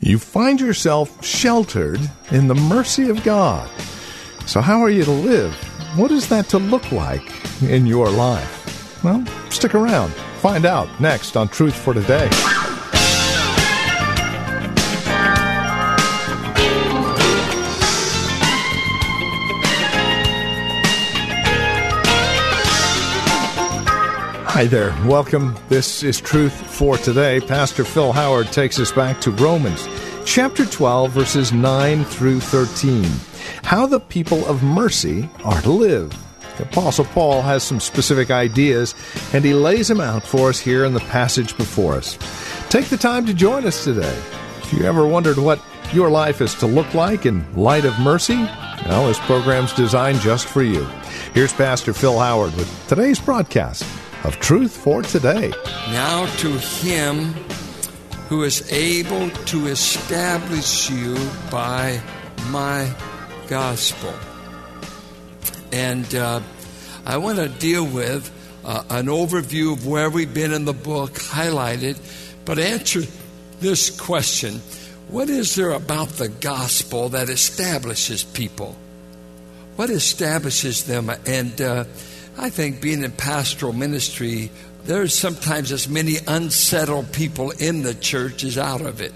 You find yourself sheltered in the mercy of God. So, how are you to live? What is that to look like in your life? Well, stick around. Find out next on Truth for Today. Hi there. Welcome. This is Truth for Today. Pastor Phil Howard takes us back to Romans chapter 12, verses 9 through 13. How the people of mercy are to live. The Apostle Paul has some specific ideas, and he lays them out for us here in the passage before us. Take the time to join us today. If you ever wondered what your life is to look like in light of mercy, well, this program's designed just for you. Here's Pastor Phil Howard with today's broadcast of Truth for Today. Now to him who is able to establish you by my gospel. And uh, I want to deal with uh, an overview of where we've been in the book, highlighted, but answer this question What is there about the gospel that establishes people? What establishes them? And uh, I think being in pastoral ministry, there's sometimes as many unsettled people in the church as out of it.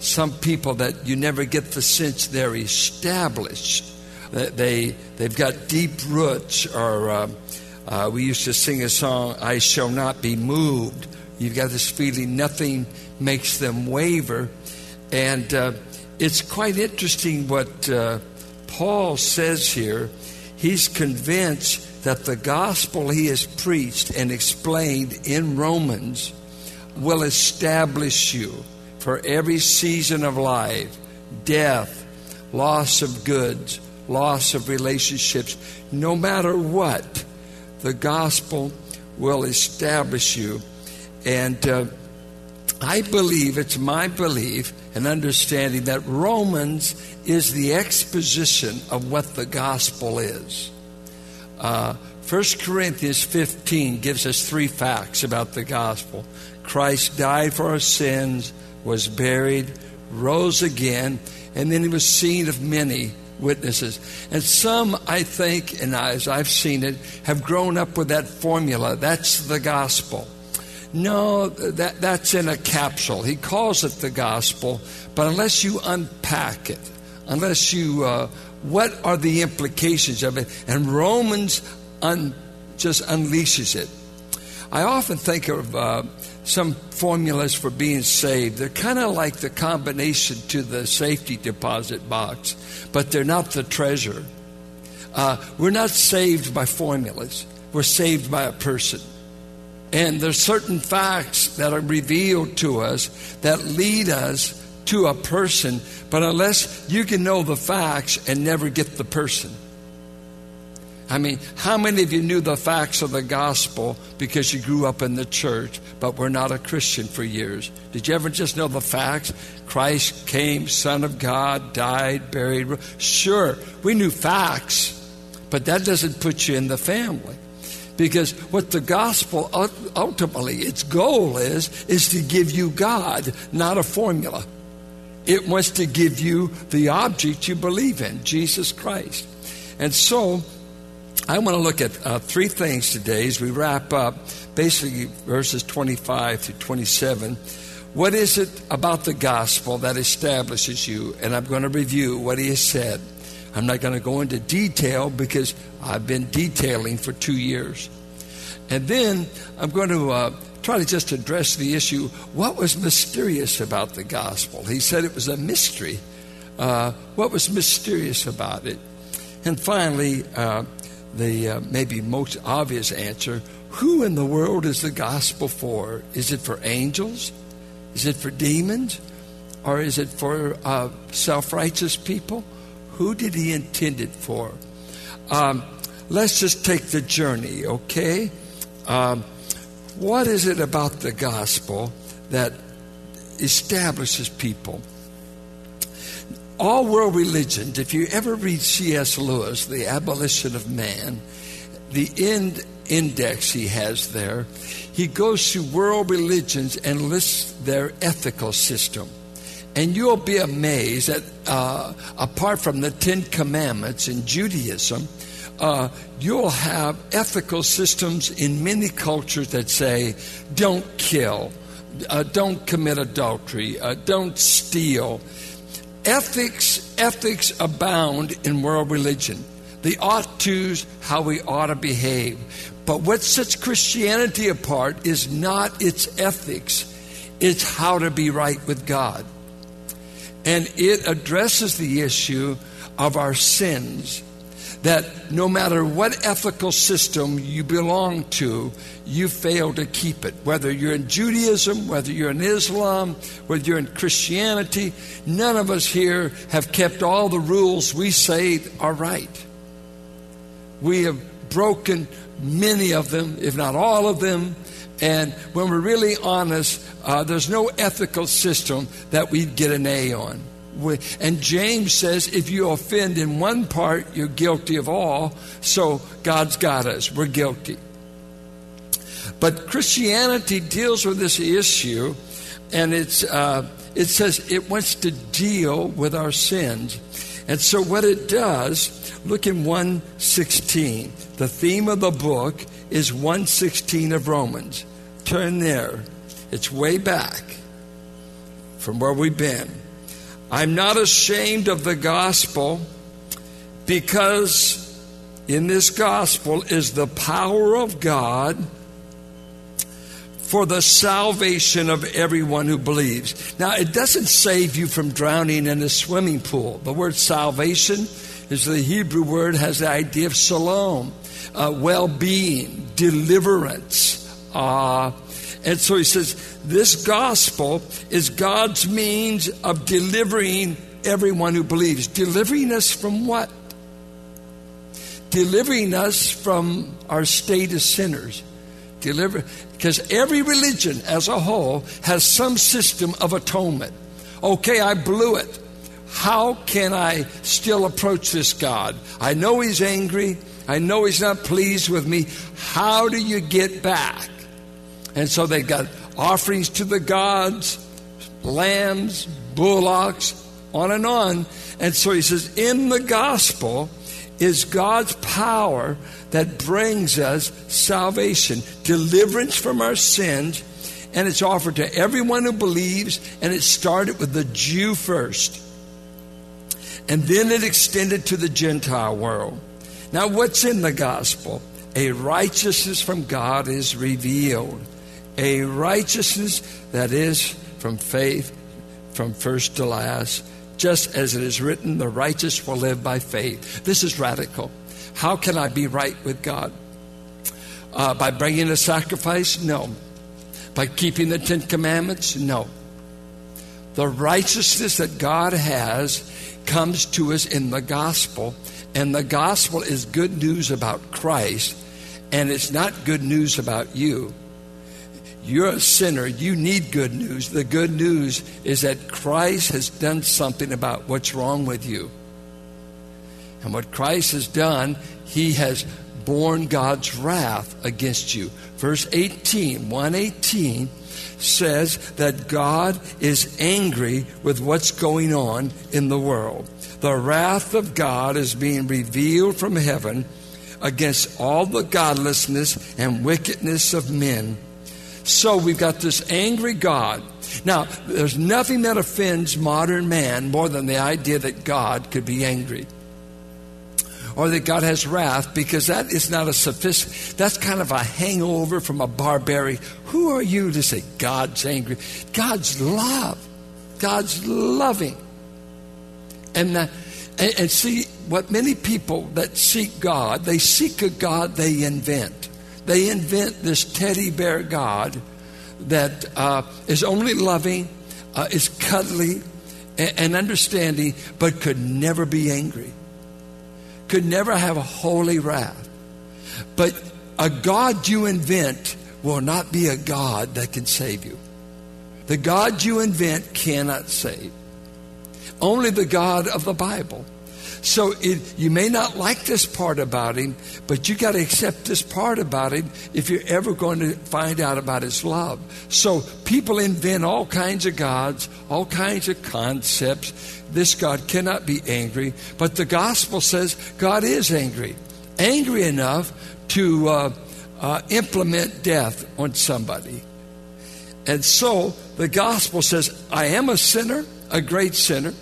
Some people that you never get the sense they're established, that they they've got deep roots. Or uh, uh, we used to sing a song, "I shall not be moved." You've got this feeling nothing makes them waver, and uh, it's quite interesting what uh, Paul says here. He's convinced that the gospel he has preached and explained in Romans will establish you for every season of life death, loss of goods, loss of relationships. No matter what, the gospel will establish you. And uh, I believe, it's my belief and understanding that Romans is the exposition of what the gospel is. Uh, 1 Corinthians 15 gives us three facts about the gospel Christ died for our sins, was buried, rose again, and then he was seen of many witnesses. And some, I think, and as I've seen it, have grown up with that formula. That's the gospel. No, that, that's in a capsule. He calls it the gospel, but unless you unpack it, unless you, uh, what are the implications of it? And Romans un, just unleashes it. I often think of uh, some formulas for being saved. They're kind of like the combination to the safety deposit box, but they're not the treasure. Uh, we're not saved by formulas, we're saved by a person. And there's certain facts that are revealed to us that lead us to a person, but unless you can know the facts and never get the person. I mean, how many of you knew the facts of the gospel because you grew up in the church, but were not a Christian for years? Did you ever just know the facts? Christ came, Son of God, died, buried. Sure, we knew facts, but that doesn't put you in the family. Because what the gospel ultimately, its goal is, is to give you God, not a formula. It wants to give you the object you believe in, Jesus Christ. And so, I want to look at uh, three things today as we wrap up, basically verses 25 to 27. What is it about the gospel that establishes you? And I'm going to review what he has said. I'm not going to go into detail because I've been detailing for two years. And then I'm going to uh, try to just address the issue what was mysterious about the gospel? He said it was a mystery. Uh, what was mysterious about it? And finally, uh, the uh, maybe most obvious answer who in the world is the gospel for? Is it for angels? Is it for demons? or is it for uh, self righteous people? Who did he intend it for? Um, let's just take the journey, okay? Um, what is it about the gospel that establishes people? All world religions, if you ever read C.S. Lewis, The Abolition of Man, the end index he has there, he goes through world religions and lists their ethical system. And you'll be amazed that uh, apart from the Ten Commandments in Judaism, uh, you'll have ethical systems in many cultures that say, don't kill, uh, don't commit adultery, uh, don't steal. Ethics, ethics abound in world religion. The ought to's, how we ought to behave. But what sets Christianity apart is not its ethics, it's how to be right with God. And it addresses the issue of our sins. That no matter what ethical system you belong to, you fail to keep it. Whether you're in Judaism, whether you're in Islam, whether you're in Christianity, none of us here have kept all the rules we say are right. We have broken many of them, if not all of them. And when we're really honest, uh, there's no ethical system that we'd get an A on. And James says if you offend in one part, you're guilty of all. So God's got us. We're guilty. But Christianity deals with this issue, and it's, uh, it says it wants to deal with our sins. And so what it does, look in 116. The theme of the book is 116 of Romans. Turn there. It's way back from where we've been. I'm not ashamed of the gospel because in this gospel is the power of God for the salvation of everyone who believes. Now, it doesn't save you from drowning in a swimming pool. The word salvation is the Hebrew word, has the idea of shalom, uh, well being, deliverance. Uh, and so he says, this gospel is God's means of delivering everyone who believes. Delivering us from what? Delivering us from our state as sinners. Deliver, because every religion as a whole has some system of atonement. Okay, I blew it. How can I still approach this God? I know He's angry. I know He's not pleased with me. How do you get back? And so they got offerings to the gods, lambs, bullocks, on and on. And so he says, in the gospel is God's power that brings us salvation, deliverance from our sins, and it's offered to everyone who believes, and it started with the Jew first. And then it extended to the Gentile world. Now, what's in the gospel? A righteousness from God is revealed. A righteousness that is from faith, from first to last, just as it is written, the righteous will live by faith. This is radical. How can I be right with God? Uh, by bringing a sacrifice? No. By keeping the Ten Commandments? No. The righteousness that God has comes to us in the gospel, and the gospel is good news about Christ, and it's not good news about you. You're a sinner. You need good news. The good news is that Christ has done something about what's wrong with you. And what Christ has done, he has borne God's wrath against you. Verse 18, 118 says that God is angry with what's going on in the world. The wrath of God is being revealed from heaven against all the godlessness and wickedness of men. So we've got this angry God. Now, there's nothing that offends modern man more than the idea that God could be angry or that God has wrath because that is not a sophisticated, that's kind of a hangover from a barbarian. Who are you to say God's angry? God's love. God's loving. And, uh, and, and see, what many people that seek God, they seek a God they invent. They invent this teddy bear God that uh, is only loving, uh, is cuddly, and understanding, but could never be angry, could never have a holy wrath. But a God you invent will not be a God that can save you. The God you invent cannot save. Only the God of the Bible. So it, you may not like this part about him, but you got to accept this part about him if you're ever going to find out about his love. So people invent all kinds of gods, all kinds of concepts. This God cannot be angry, but the gospel says God is angry, angry enough to uh, uh, implement death on somebody. And so the gospel says, I am a sinner, a great sinner.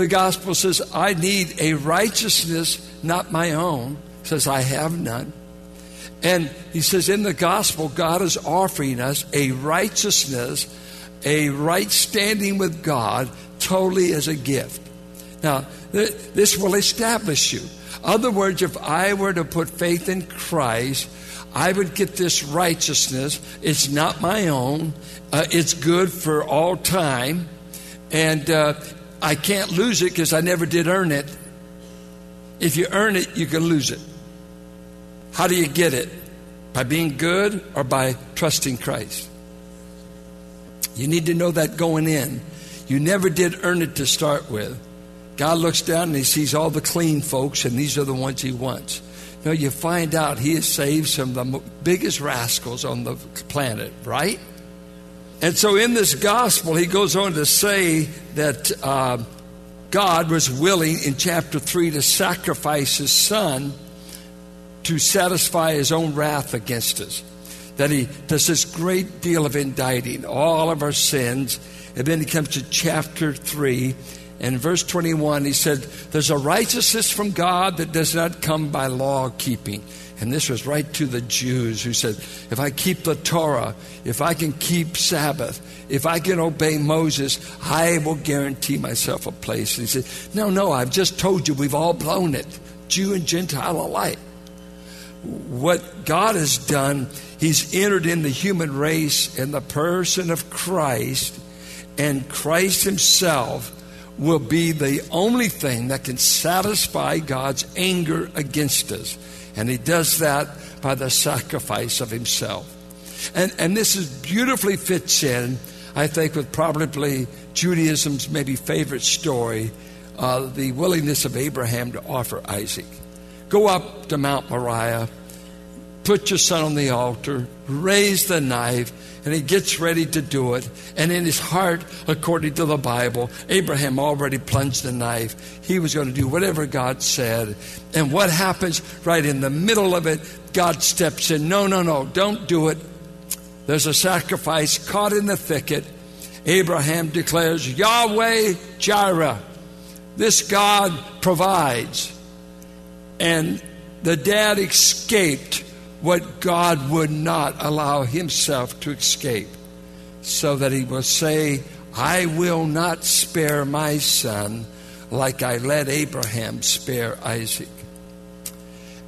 The gospel says, I need a righteousness not my own, says, I have none. And he says, in the gospel, God is offering us a righteousness, a right standing with God, totally as a gift. Now, th- this will establish you. Other words, if I were to put faith in Christ, I would get this righteousness. It's not my own. Uh, it's good for all time. And uh, I can't lose it because I never did earn it. If you earn it, you can lose it. How do you get it? By being good or by trusting Christ? You need to know that going in. You never did earn it to start with. God looks down and he sees all the clean folks, and these are the ones he wants. No, you find out he has saved some of the biggest rascals on the planet, right? And so in this gospel, he goes on to say that uh, God was willing in chapter 3 to sacrifice his son to satisfy his own wrath against us. That he does this great deal of indicting all of our sins. And then he comes to chapter 3. And verse 21, he said, There's a righteousness from God that does not come by law keeping. And this was right to the Jews who said, if I keep the Torah, if I can keep Sabbath, if I can obey Moses, I will guarantee myself a place. And he said, No, no, I've just told you we've all blown it, Jew and Gentile alike. What God has done, He's entered in the human race in the person of Christ, and Christ Himself will be the only thing that can satisfy God's anger against us. And he does that by the sacrifice of himself. And, and this is beautifully fits in, I think, with probably Judaism's maybe favorite story, uh, the willingness of Abraham to offer Isaac. Go up to Mount Moriah, put your son on the altar, raise the knife, and he gets ready to do it. And in his heart, according to the Bible, Abraham already plunged the knife. He was going to do whatever God said. And what happens right in the middle of it? God steps in. No, no, no, don't do it. There's a sacrifice caught in the thicket. Abraham declares, Yahweh Jireh, this God provides. And the dad escaped what God would not allow himself to escape, so that he will say, I will not spare my son like I let Abraham spare Isaac.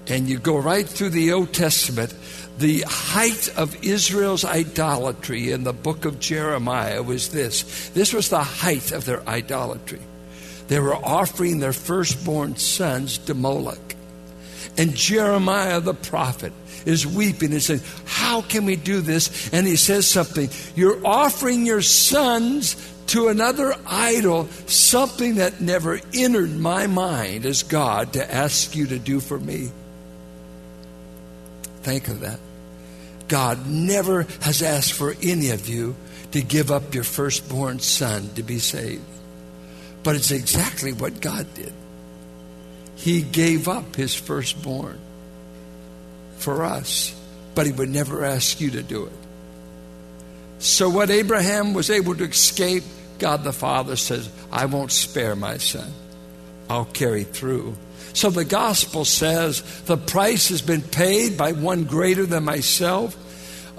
And you go right through the Old Testament. The height of Israel's idolatry in the book of Jeremiah was this. This was the height of their idolatry. They were offering their firstborn sons to Moloch. And Jeremiah the prophet is weeping and says, How can we do this? And he says something. You're offering your sons to another idol something that never entered my mind as God to ask you to do for me. Think of that. God never has asked for any of you to give up your firstborn son to be saved. But it's exactly what God did. He gave up his firstborn for us, but he would never ask you to do it. So, what Abraham was able to escape, God the Father says, I won't spare my son. I'll carry through. So, the gospel says the price has been paid by one greater than myself,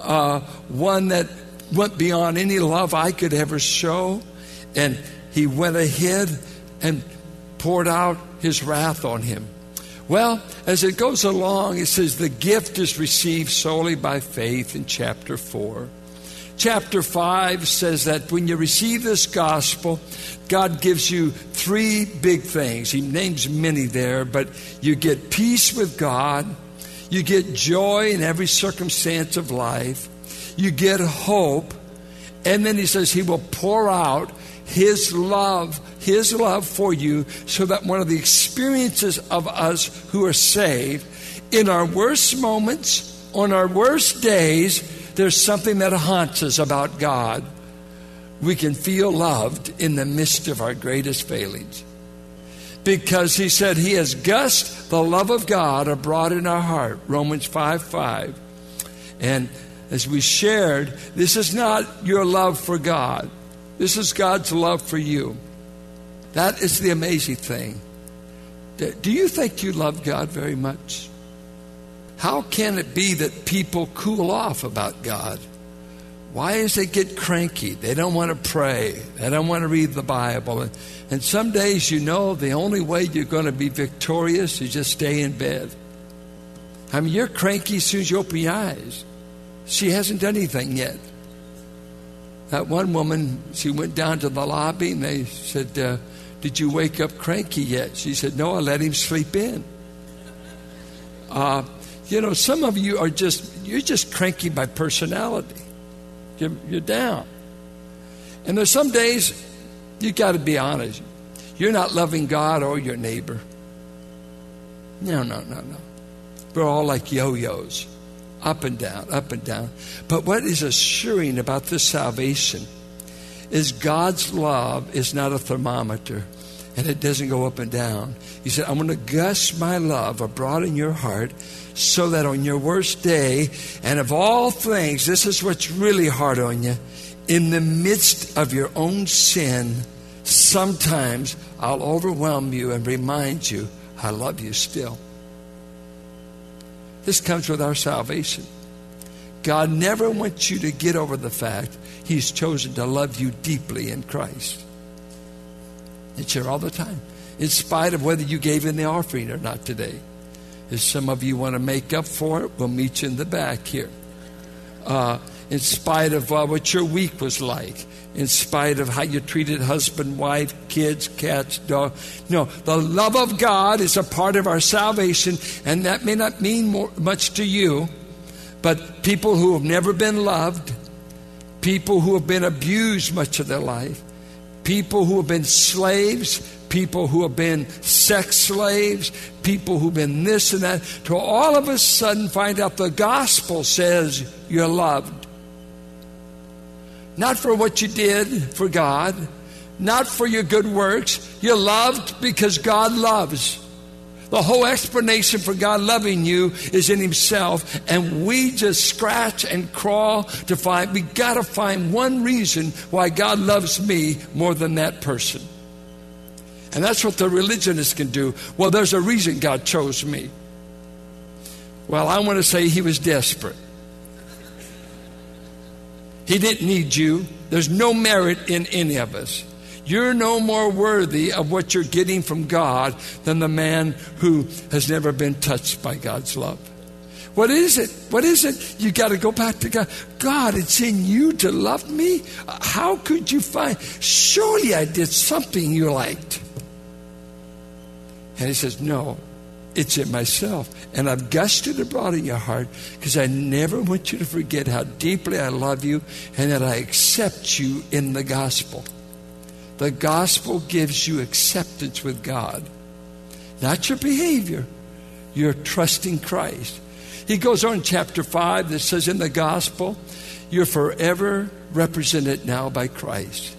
uh, one that went beyond any love I could ever show. And he went ahead and poured out his wrath on him. Well, as it goes along, it says the gift is received solely by faith in chapter 4. Chapter 5 says that when you receive this gospel, God gives you three big things. He names many there, but you get peace with God, you get joy in every circumstance of life, you get hope, and then he says he will pour out his love, his love for you, so that one of the experiences of us who are saved, in our worst moments, on our worst days, there's something that haunts us about God. We can feel loved in the midst of our greatest failings. Because he said he has gushed the love of God abroad in our heart, Romans 5 5. And as we shared, this is not your love for God, this is God's love for you. That is the amazing thing. Do you think you love God very much? How can it be that people cool off about God? Why is they get cranky? They don't want to pray. They don't want to read the Bible. And, and some days you know the only way you're going to be victorious is just stay in bed. I mean, you're cranky as soon as you open your eyes. She hasn't done anything yet. That one woman, she went down to the lobby and they said, uh, Did you wake up cranky yet? She said, No, I let him sleep in. Uh, you know, some of you are just, you're just cranky by personality. You're, you're down. And there's some days you got to be honest. You're not loving God or your neighbor. No, no, no, no. We're all like yo yos, up and down, up and down. But what is assuring about this salvation is God's love is not a thermometer and it doesn't go up and down. He said, I'm going to gush my love abroad in your heart so that on your worst day, and of all things, this is what's really hard on you, in the midst of your own sin, sometimes I'll overwhelm you and remind you, I love you still. This comes with our salvation. God never wants you to get over the fact He's chosen to love you deeply in Christ. It's here all the time, in spite of whether you gave in the offering or not today. If some of you want to make up for it, we'll meet you in the back here. Uh, in spite of uh, what your week was like, in spite of how you treated husband, wife, kids, cats, dog. No, the love of God is a part of our salvation, and that may not mean more, much to you, but people who have never been loved, people who have been abused much of their life, people who have been slaves, people who have been sex slaves, people who've been this and that, to all of a sudden find out the gospel says you're loved. Not for what you did for God, not for your good works. You're loved because God loves. The whole explanation for God loving you is in Himself, and we just scratch and crawl to find. We got to find one reason why God loves me more than that person. And that's what the religionists can do. Well, there's a reason God chose me. Well, I want to say He was desperate. He didn't need you. There's no merit in any of us. You're no more worthy of what you're getting from God than the man who has never been touched by God's love. What is it? What is it? You got to go back to God. God, it's in you to love me. How could you find? Surely I did something you liked. And he says, No, it's in myself. And I've gushed it abroad in your heart because I never want you to forget how deeply I love you and that I accept you in the gospel. The gospel gives you acceptance with God, not your behavior. You're trusting Christ. He goes on in chapter 5 that says, In the gospel, you're forever represented now by Christ.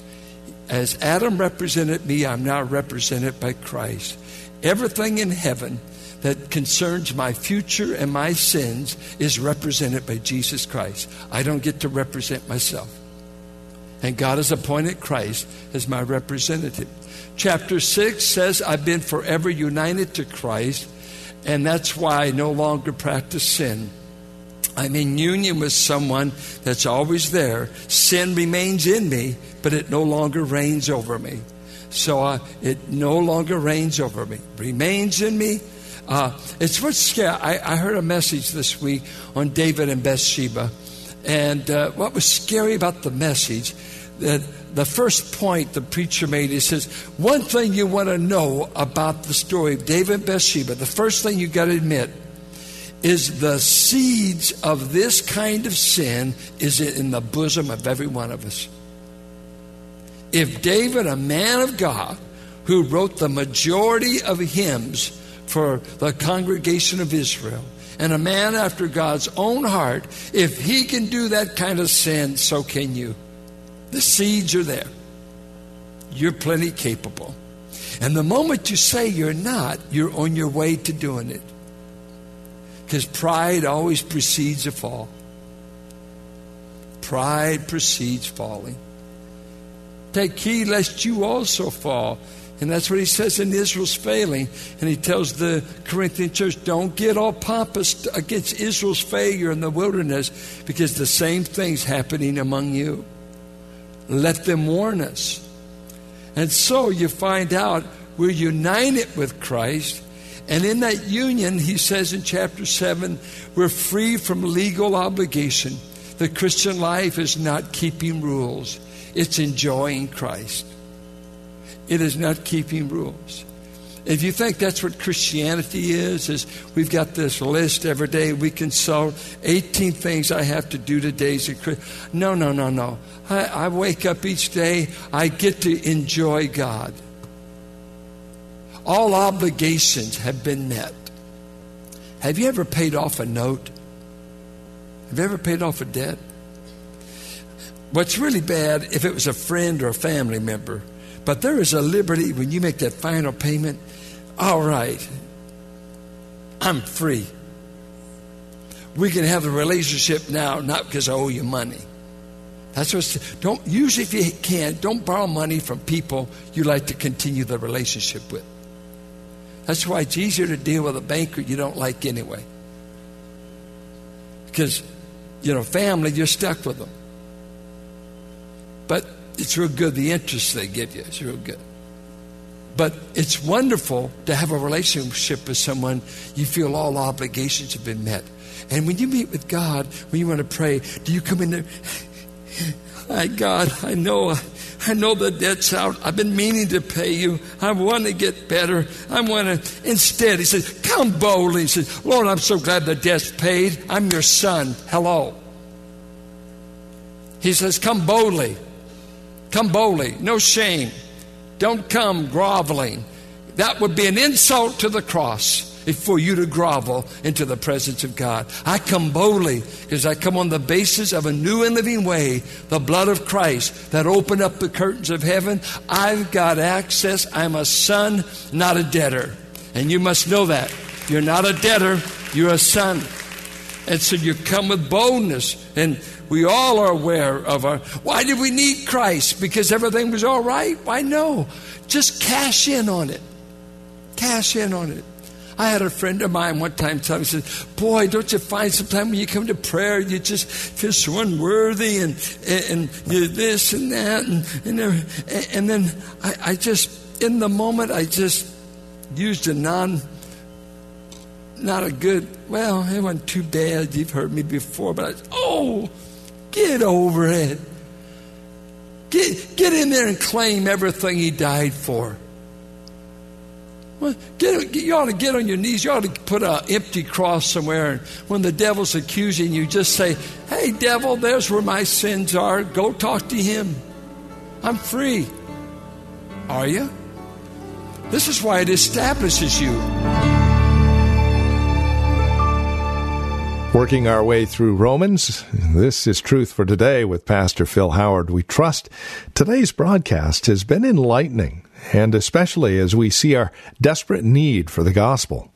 As Adam represented me, I'm now represented by Christ. Everything in heaven that concerns my future and my sins is represented by Jesus Christ. I don't get to represent myself. And God has appointed Christ as my representative. Chapter 6 says, I've been forever united to Christ, and that's why I no longer practice sin. I'm in union with someone that's always there. Sin remains in me, but it no longer reigns over me. So uh, it no longer reigns over me, remains in me. Uh, it's what's scary. I, I heard a message this week on David and Bathsheba, And uh, what was scary about the message, that the first point the preacher made, he says, one thing you want to know about the story of David and Bathsheba, the first thing you got to admit is the seeds of this kind of sin is in the bosom of every one of us. If David, a man of God, who wrote the majority of hymns for the congregation of Israel, and a man after God's own heart, if he can do that kind of sin, so can you. The seeds are there. You're plenty capable. And the moment you say you're not, you're on your way to doing it. Because pride always precedes a fall. Pride precedes falling. Take heed lest you also fall. And that's what he says in Israel's failing. And he tells the Corinthian church, don't get all pompous against Israel's failure in the wilderness because the same thing's happening among you. Let them warn us. And so you find out we're united with Christ. And in that union, he says in chapter 7, we're free from legal obligation. The Christian life is not keeping rules, it's enjoying Christ. It is not keeping rules. If you think that's what Christianity is, is we've got this list every day we consult 18 things I have to do today as a Christian. No, no, no, no. I, I wake up each day, I get to enjoy God. All obligations have been met. Have you ever paid off a note? Have you ever paid off a debt? What's really bad if it was a friend or a family member but there is a liberty when you make that final payment. All right, I'm free. We can have a relationship now, not because I owe you money. That's what. Don't usually, if you can, don't borrow money from people you like to continue the relationship with. That's why it's easier to deal with a banker you don't like anyway. Because, you know, family, you're stuck with them. But it's real good. The interest they give you is real good. But it's wonderful to have a relationship with someone you feel all obligations have been met. And when you meet with God, when you want to pray, do you come in there? My God, I know, I know the debt's out. I've been meaning to pay you. I want to get better. I want to. Instead, he says, "Come boldly." He says, "Lord, I'm so glad the debt's paid. I'm your son. Hello." He says, "Come boldly." Come boldly, no shame. Don't come groveling. That would be an insult to the cross for you to grovel into the presence of God. I come boldly because I come on the basis of a new and living way, the blood of Christ that opened up the curtains of heaven. I've got access. I'm a son, not a debtor. And you must know that. You're not a debtor, you're a son. And so you come with boldness and we all are aware of our. Why did we need Christ? Because everything was all right? Why no? Just cash in on it. Cash in on it. I had a friend of mine one time tell me, said, Boy, don't you find sometimes when you come to prayer, you just feel so unworthy and, and, and you this and that. And, and, and then I, I just, in the moment, I just used a non not a good, well, it wasn't too bad. You've heard me before, but I, oh, Get over it. Get, get in there and claim everything he died for. Get, you ought to get on your knees. You ought to put an empty cross somewhere. And when the devil's accusing you, just say, Hey, devil, there's where my sins are. Go talk to him. I'm free. Are you? This is why it establishes you. Working our way through Romans, this is Truth for Today with Pastor Phil Howard. We trust today's broadcast has been enlightening, and especially as we see our desperate need for the gospel.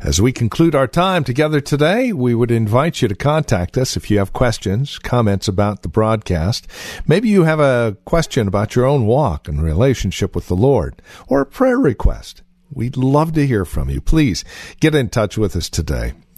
As we conclude our time together today, we would invite you to contact us if you have questions, comments about the broadcast. Maybe you have a question about your own walk and relationship with the Lord, or a prayer request. We'd love to hear from you. Please get in touch with us today.